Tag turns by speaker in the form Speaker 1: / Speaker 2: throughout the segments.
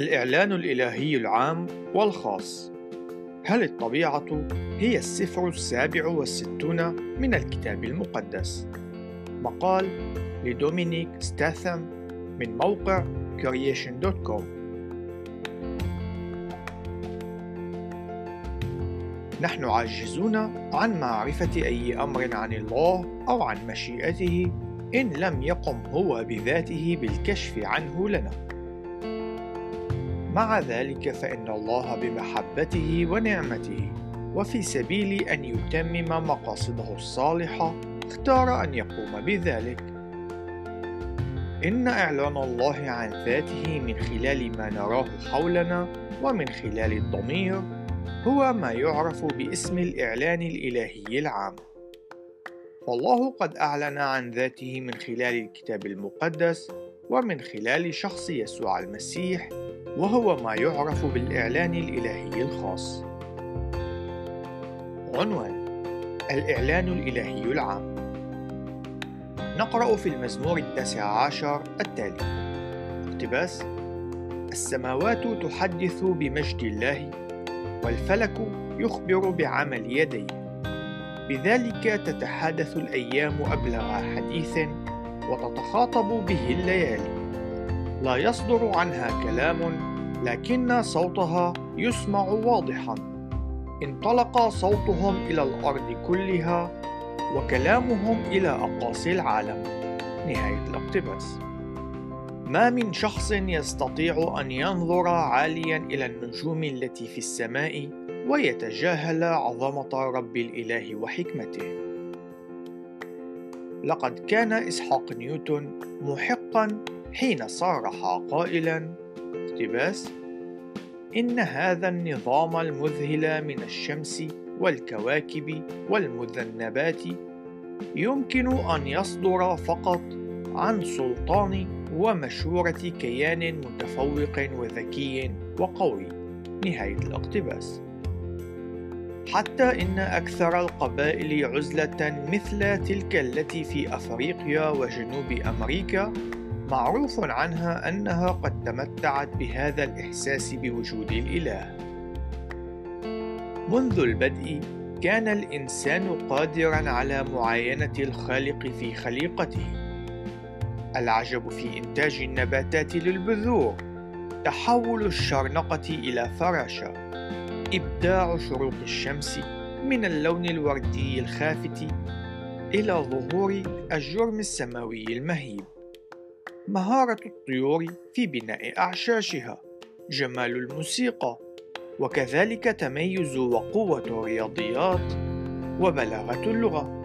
Speaker 1: الإعلان الإلهي العام والخاص هل الطبيعة هي السفر السابع والستون من الكتاب المقدس؟ مقال لدومينيك ستاثم من موقع creation.com نحن عاجزون عن معرفة أي أمر عن الله أو عن مشيئته إن لم يقم هو بذاته بالكشف عنه لنا. مع ذلك فإن الله بمحبته ونعمته وفي سبيل أن يتمم مقاصده الصالحة اختار أن يقوم بذلك. إن إعلان الله عن ذاته من خلال ما نراه حولنا ومن خلال الضمير هو ما يعرف باسم الإعلان الإلهي العام. فالله قد أعلن عن ذاته من خلال الكتاب المقدس ومن خلال شخص يسوع المسيح وهو ما يعرف بالإعلان الإلهي الخاص. عنوان الإعلان الإلهي العام. نقرأ في المزمور التاسع عشر التالي. اقتباس السماوات تحدث بمجد الله والفلك يخبر بعمل يديه. بذلك تتحدث الأيام أبلغ حديث وتتخاطب به الليالي. لا يصدر عنها كلام لكن صوتها يسمع واضحا. انطلق صوتهم إلى الأرض كلها وكلامهم إلى أقاصي العالم. نهاية الاقتباس. ما من شخص يستطيع أن ينظر عاليا إلى النجوم التي في السماء ويتجاهل عظمة رب الإله وحكمته. لقد كان إسحاق نيوتن محقا حين صارح قائلا اقتباس إن هذا النظام المذهل من الشمس والكواكب والمذنبات يمكن أن يصدر فقط عن سلطان ومشورة كيان متفوق وذكي وقوي. نهاية الاقتباس. حتى إن أكثر القبائل عزلة مثل تلك التي في أفريقيا وجنوب أمريكا معروف عنها أنها قد تمتعت بهذا الإحساس بوجود الإله. منذ البدء كان الإنسان قادرا على معاينة الخالق في خليقته. العجب في إنتاج النباتات للبذور، تحول الشرنقة إلى فراشة، إبداع شروق الشمس من اللون الوردي الخافت إلى ظهور الجرم السماوي المهيب. مهارة الطيور في بناء أعشاشها، جمال الموسيقى، وكذلك تميز وقوة الرياضيات وبلاغة اللغة.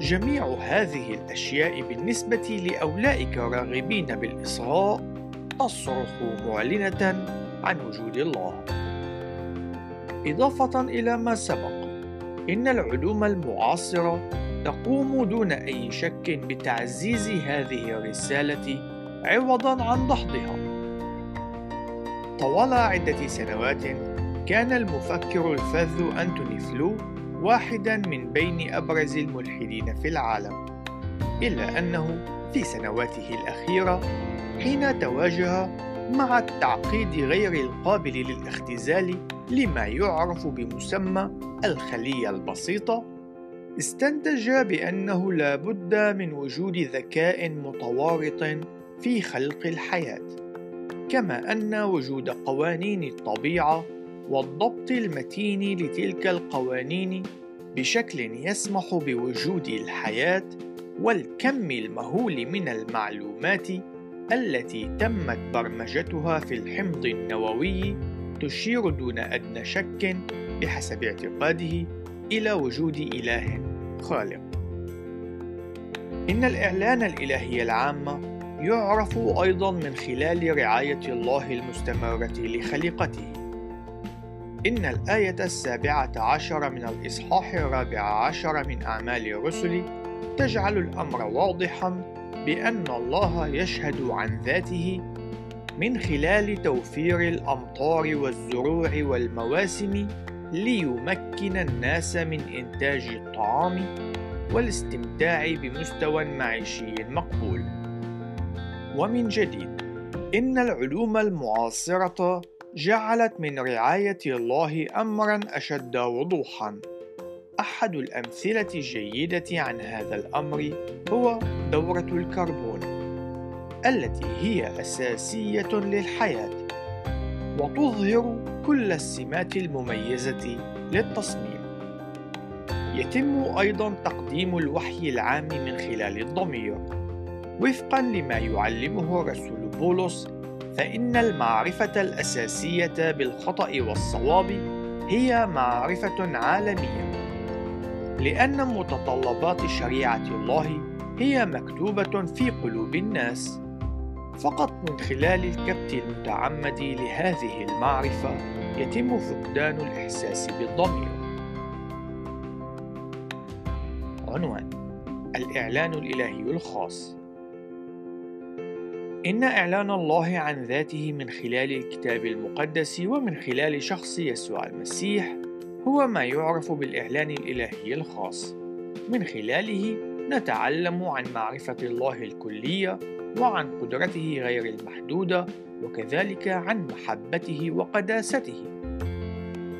Speaker 1: جميع هذه الأشياء بالنسبة لأولئك الراغبين بالإصغاء تصرخ معلنة عن وجود الله. إضافة إلى ما سبق، إن العلوم المعاصرة تقوم دون أي شك بتعزيز هذه الرسالة عوضا عن دحضها طوال عدة سنوات كان المفكر الفذ أنتوني فلو واحدا من بين أبرز الملحدين في العالم إلا أنه في سنواته الأخيرة حين تواجه مع التعقيد غير القابل للاختزال لما يعرف بمسمى الخلية البسيطة استنتج بأنه لا بد من وجود ذكاء متوارط في خلق الحياة كما أن وجود قوانين الطبيعة والضبط المتين لتلك القوانين بشكل يسمح بوجود الحياة والكم المهول من المعلومات التي تمت برمجتها في الحمض النووي تشير دون أدنى شك بحسب اعتقاده إلى وجود إله خالق. إن الإعلان الإلهي العام يعرف أيضا من خلال رعاية الله المستمرة لخليقته إن الآية السابعة عشر من الإصحاح الرابع عشر من أعمال الرسل تجعل الأمر واضحا بأن الله يشهد عن ذاته من خلال توفير الأمطار والزروع والمواسم ليمكن الناس من إنتاج الطعام والاستمتاع بمستوى معيشي مقبول. ومن جديد إن العلوم المعاصرة جعلت من رعاية الله أمرا أشد وضوحا أحد الأمثلة الجيدة عن هذا الأمر هو دورة الكربون التي هي أساسية للحياة وتظهر كل السمات المميزة للتصميم. يتم أيضا تقديم الوحي العام من خلال الضمير وفقا لما يعلمه رسول بولس فإن المعرفة الأساسية بالخطأ والصواب هي معرفة عالمية لأن متطلبات شريعة الله هي مكتوبة في قلوب الناس فقط من خلال الكبت المتعمد لهذه المعرفة يتم فقدان الإحساس بالضمير. عنوان الإعلان الإلهي الخاص إن إعلان الله عن ذاته من خلال الكتاب المقدس ومن خلال شخص يسوع المسيح هو ما يعرف بالإعلان الإلهي الخاص. من خلاله نتعلم عن معرفة الله الكلية وعن قدرته غير المحدودة وكذلك عن محبته وقداسته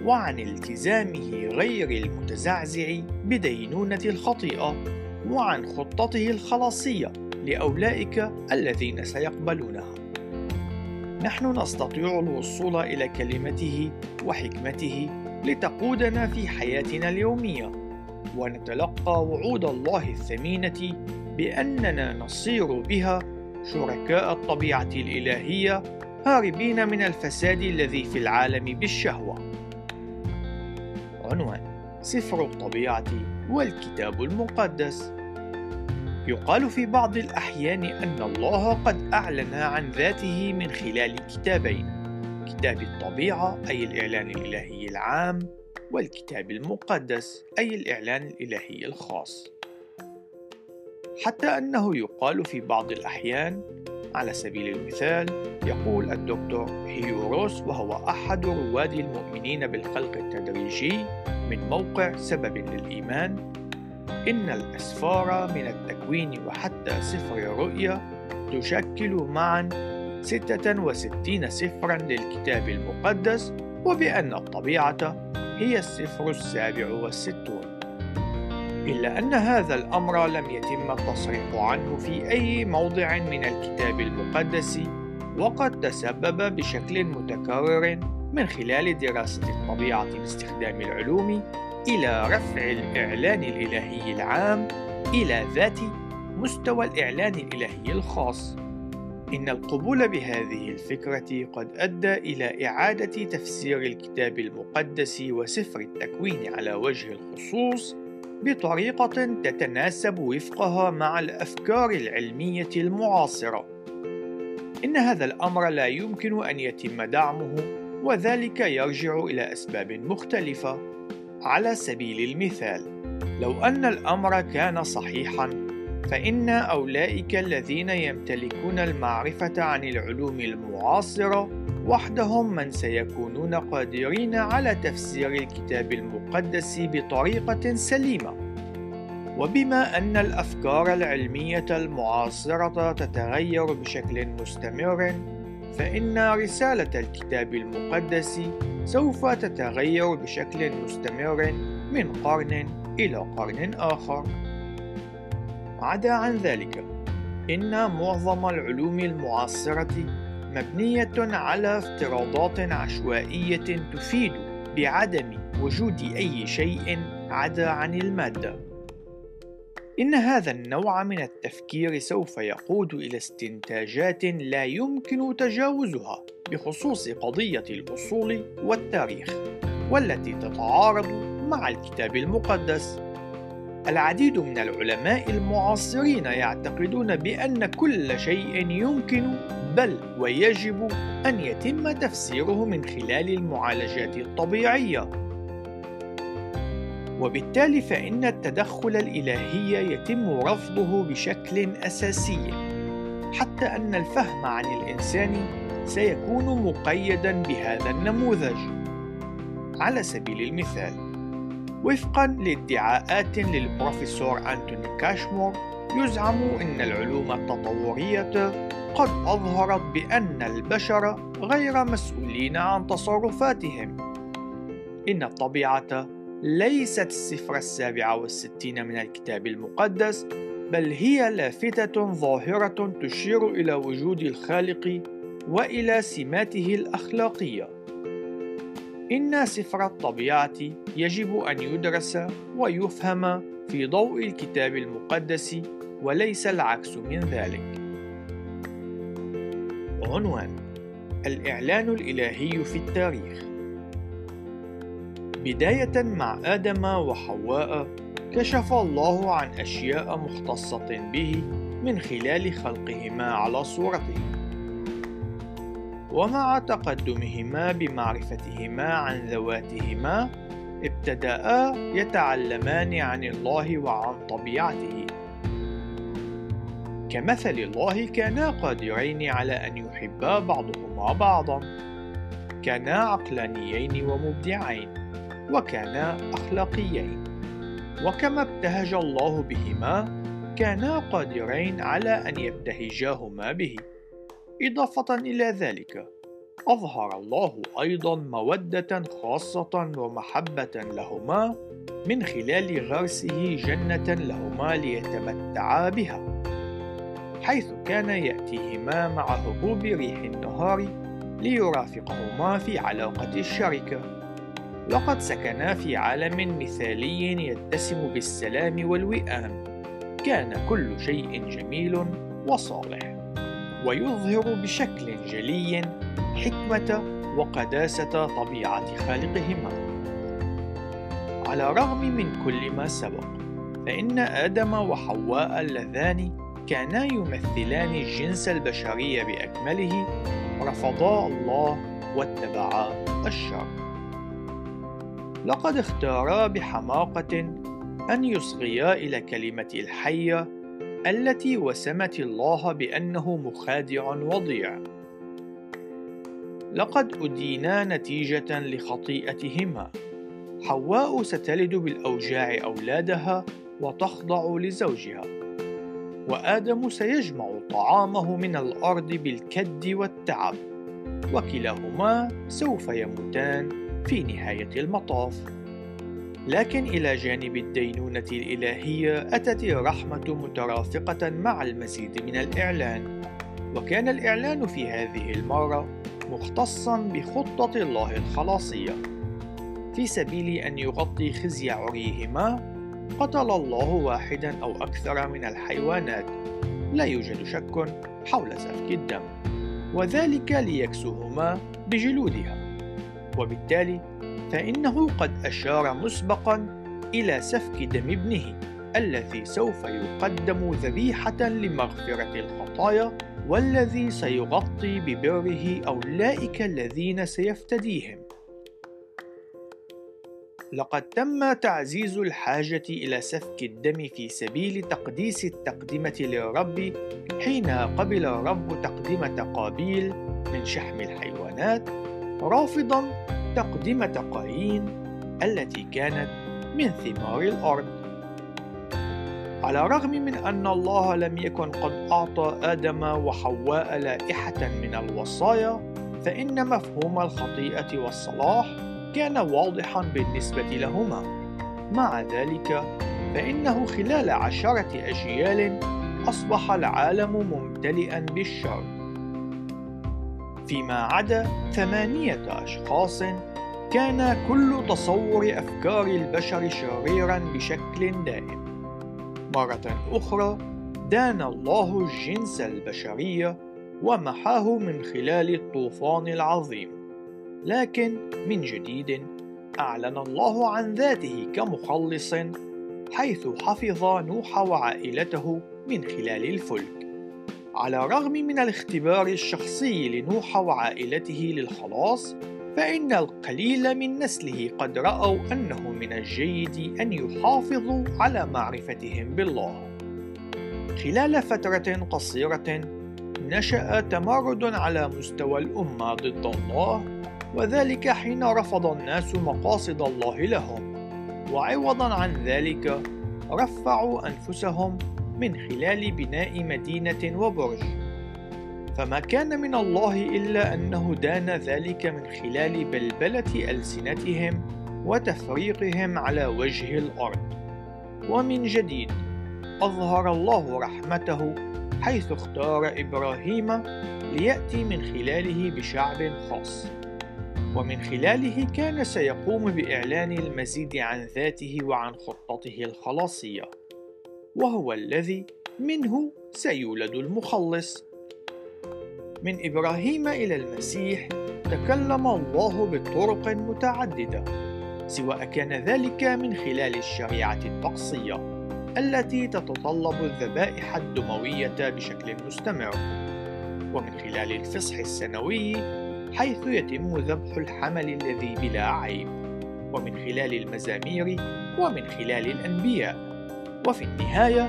Speaker 1: وعن التزامه غير المتزعزع بدينونة الخطيئة وعن خطته الخلاصية لأولئك الذين سيقبلونها. نحن نستطيع الوصول إلى كلمته وحكمته لتقودنا في حياتنا اليومية، ونتلقى وعود الله الثمينة بأننا نصير بها شركاء الطبيعة الإلهية هاربين من الفساد الذي في العالم بالشهوة. عنوان سفر الطبيعة والكتاب المقدس يقال في بعض الأحيان أن الله قد أعلن عن ذاته من خلال كتابين كتاب الطبيعة أي الإعلان الإلهي العام والكتاب المقدس أي الإعلان الإلهي الخاص. حتى أنه يقال في بعض الأحيان على سبيل المثال يقول الدكتور هيوروس وهو أحد رواد المؤمنين بالخلق التدريجي من موقع سبب للإيمان إن الأسفار من التكوين وحتى سفر الرؤيا تشكل معا 66 سفرا للكتاب المقدس وبأن الطبيعة هي السفر السابع والستون إلا أن هذا الأمر لم يتم التصريح عنه في أي موضع من الكتاب المقدس وقد تسبب بشكل متكرر من خلال دراسة الطبيعة باستخدام العلوم إلى رفع الإعلان الإلهي العام إلى ذات مستوى الإعلان الإلهي الخاص. إن القبول بهذه الفكرة قد أدى إلى إعادة تفسير الكتاب المقدس وسفر التكوين على وجه الخصوص بطريقة تتناسب وفقها مع الأفكار العلمية المعاصرة. إن هذا الأمر لا يمكن أن يتم دعمه وذلك يرجع إلى أسباب مختلفة. على سبيل المثال، لو أن الأمر كان صحيحًا، فإن أولئك الذين يمتلكون المعرفة عن العلوم المعاصرة وحدهم من سيكونون قادرين على تفسير الكتاب المقدس بطريقة سليمة. وبما أن الأفكار العلمية المعاصرة تتغير بشكل مستمر، فإن رسالة الكتاب المقدس سوف تتغير بشكل مستمر من قرن إلى قرن آخر. عدا عن ذلك، إن معظم العلوم المعاصرة مبنية على افتراضات عشوائية تفيد بعدم وجود أي شيء عدا عن المادة. إن هذا النوع من التفكير سوف يقود إلى استنتاجات لا يمكن تجاوزها بخصوص قضية الأصول والتاريخ، والتي تتعارض مع الكتاب المقدس. العديد من العلماء المعاصرين يعتقدون بأن كل شيء يمكن بل ويجب أن يتم تفسيره من خلال المعالجات الطبيعية. وبالتالي فإن التدخل الإلهي يتم رفضه بشكل أساسي، حتى أن الفهم عن الإنسان سيكون مقيدا بهذا النموذج. على سبيل المثال، وفقا لادعاءات للبروفيسور أنتوني كاشمور يزعم إن العلوم التطورية قد أظهرت بأن البشر غير مسؤولين عن تصرفاتهم إن الطبيعة ليست السفر السابع والستين من الكتاب المقدس بل هي لافتة ظاهرة تشير إلى وجود الخالق وإلى سماته الأخلاقية. إن سفر الطبيعة يجب أن يدرس ويفهم في ضوء الكتاب المقدس وليس العكس من ذلك. عنوان الإعلان الإلهي في التاريخ بداية مع آدم وحواء كشف الله عن أشياء مختصة به من خلال خلقهما على صورته ومع تقدمهما بمعرفتهما عن ذواتهما ابتدأ يتعلمان عن الله وعن طبيعته. كمثل الله كانا قادرين على أن يحبا بعضهما بعضا. كانا عقلانيين ومبدعين وكانا أخلاقيين. وكما ابتهج الله بهما كانا قادرين على أن يبتهجاهما به. إضافة إلى ذلك أظهر الله أيضا مودة خاصة ومحبة لهما من خلال غرسه جنة لهما ليتمتعا بها حيث كان يأتيهما مع هبوب ريح النهار ليرافقهما في علاقة الشركة. لقد سكنا في عالم مثالي يتسم بالسلام والوئام كان كل شيء جميل وصالح. ويظهر بشكل جلي حكمة وقداسة طبيعة خالقهما. على الرغم من كل ما سبق فإن آدم وحواء اللذان كانا يمثلان الجنس البشري بأكمله رفضا الله واتبعا الشر لقد اختارا بحماقة أن يصغيا إلى كلمة الحية التي وسمت الله بأنه مخادع وضيع. لقد أدينا نتيجة لخطيئتهما. حواء ستلد بالأوجاع أولادها وتخضع لزوجها. وآدم سيجمع طعامه من الأرض بالكد والتعب. وكلاهما سوف يموتان في نهاية المطاف لكن إلى جانب الدينونة الإلهية أتت الرحمة مترافقة مع المزيد من الإعلان. وكان الإعلان في هذه المرة مختصا بخطة الله الخلاصية. في سبيل أن يغطي خزي عريهما قتل الله واحدا أو أكثر من الحيوانات. لا يوجد شك حول سفك الدم. وذلك ليكسوهما بجلودها. وبالتالي فإنه قد أشار مسبقا إلى سفك دم ابنه الذي سوف يقدم ذبيحة لمغفرة الخطايا والذي سيغطي ببره أولئك الذين سيفتديهم. لقد تم تعزيز الحاجة إلى سفك الدم في سبيل تقديس التقدمة للرب حين قبل الرب تقدمة قابيل من شحم الحيوانات رافضا تقدمة قايين التي كانت من ثمار الأرض. على الرغم من أن الله لم يكن قد أعطى آدم وحواء لائحة من الوصايا فإن مفهوم الخطيئة والصلاح كان واضحا بالنسبة لهما. مع ذلك فإنه خلال عشرة أجيال أصبح العالم ممتلئا بالشر. فيما عدا ثمانية أشخاص كان كل تصور أفكار البشر شريرا بشكل دائم. مرة أخرى دان الله الجنس البشري ومحاه من خلال الطوفان العظيم. لكن من جديد أعلن الله عن ذاته كمخلص حيث حفظ نوح وعائلته من خلال الفلك. على الرغم من الاختبار الشخصي لنوح وعائلته للخلاص فإن القليل من نسله قد رأوا أنه من الجيد أن يحافظوا على معرفتهم بالله. خلال فترة قصيرة نشأ تمرد على مستوى الأمة ضد الله وذلك حين رفض الناس مقاصد الله لهم وعوضا عن ذلك رفعوا أنفسهم من خلال بناء مدينة وبرج فما كان من الله إلا أنه دان ذلك من خلال بلبلة ألسنتهم وتفريقهم على وجه الأرض. ومن جديد أظهر الله رحمته حيث اختار إبراهيم ليأتي من خلاله بشعب خاص. ومن خلاله كان سيقوم بإعلان المزيد عن ذاته وعن خطته الخلاصية. وهو الذي منه سيولد المخلص. من إبراهيم إلى المسيح تكلم الله بطرق متعددة سواء كان ذلك من خلال الشريعة الطقسية التي تتطلب الذبائح الدموية بشكل مستمر ومن خلال الفصح السنوي حيث يتم ذبح الحمل الذي بلا عيب ومن خلال المزامير ومن خلال الأنبياء وفي النهاية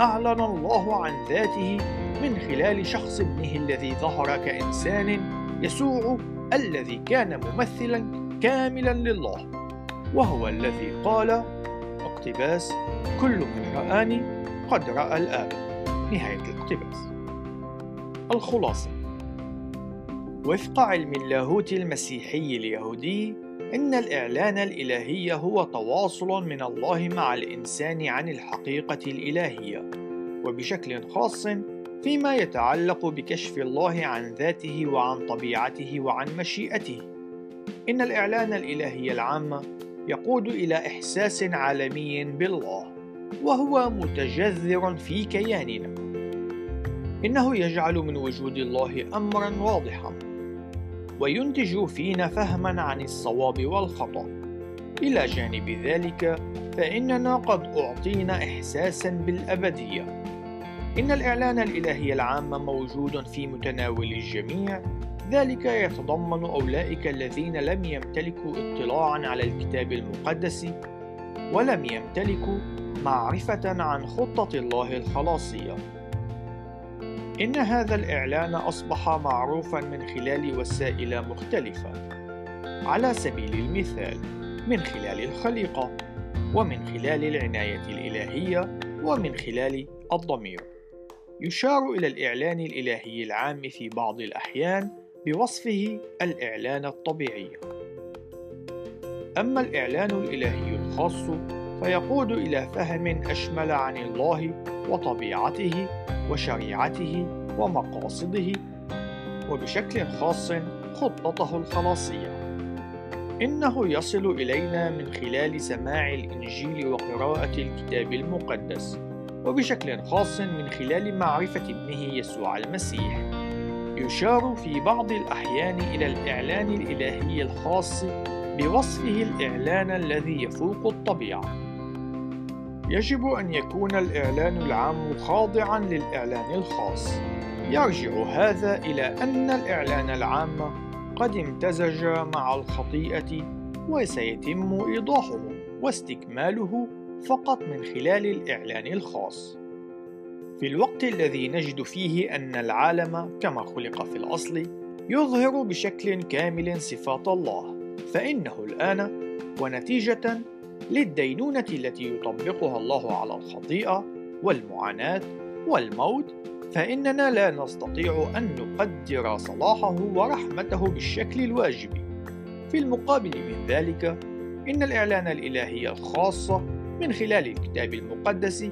Speaker 1: أعلن الله عن ذاته من خلال شخص ابنه الذي ظهر كإنسان يسوع الذي كان ممثلا كاملا لله وهو الذي قال اقتباس كل من رآني قد رأى الآب. نهاية الاقتباس. الخلاصة وفق علم اللاهوت المسيحي اليهودي إن الإعلان الإلهي هو تواصل من الله مع الإنسان عن الحقيقة الإلهية وبشكل خاص فيما يتعلق بكشف الله عن ذاته وعن طبيعته وعن مشيئته. إن الإعلان الإلهي العام يقود إلى إحساس عالمي بالله وهو متجذر في كياننا. إنه يجعل من وجود الله أمرا واضحا وينتج فينا فهما عن الصواب والخطأ. إلى جانب ذلك فإننا قد أعطينا إحساسا بالأبدية. إن الإعلان الإلهي العام موجود في متناول الجميع. ذلك يتضمن أولئك الذين لم يمتلكوا اطلاعا على الكتاب المقدس ولم يمتلكوا معرفة عن خطة الله الخلاصية. إن هذا الإعلان أصبح معروفا من خلال وسائل مختلفة على سبيل المثال من خلال الخليقة ومن خلال العناية الإلهية ومن خلال الضمير. يشار إلى الإعلان الإلهي العام في بعض الأحيان بوصفه الإعلان الطبيعي. أما الإعلان الإلهي الخاص فيقود إلى فهم أشمل عن الله وطبيعته وشريعته ومقاصده وبشكل خاص خطته الخلاصية إنه يصل إلينا من خلال سماع الإنجيل وقراءة الكتاب المقدس وبشكل خاص من خلال معرفة ابنه يسوع المسيح. يشار في بعض الأحيان إلى الإعلان الإلهي الخاص بوصفه الإعلان الذي يفوق الطبيعة. يجب أن يكون الإعلان العام خاضعًا للإعلان الخاص. يرجع هذا إلى أن الإعلان العام قد امتزج مع الخطيئة وسيتم إيضاحه واستكماله فقط من خلال الإعلان الخاص. في الوقت الذي نجد فيه أن العالم كما خلق في الأصل يظهر بشكل كامل صفات الله، فإنه الآن ونتيجة للدينونة التي يطبقها الله على الخطيئة والمعاناة والموت، فإننا لا نستطيع أن نقدر صلاحه ورحمته بالشكل الواجب. في المقابل من ذلك، إن الإعلان الإلهي الخاص من خلال الكتاب المقدس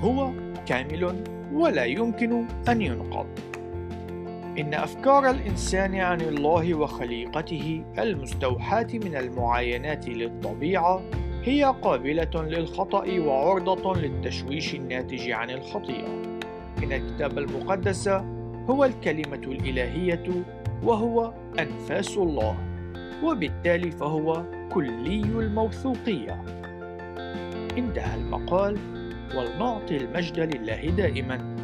Speaker 1: هو كامل ولا يمكن أن ينقض. إن أفكار الإنسان عن الله وخليقته المستوحاة من المعاينات للطبيعة هي قابلة للخطأ وعرضة للتشويش الناتج عن الخطيئة. إن الكتاب المقدس هو الكلمة الإلهية وهو أنفاس الله، وبالتالي فهو كلي الموثوقية. انتهى المقال ولنعطي المجد لله دائما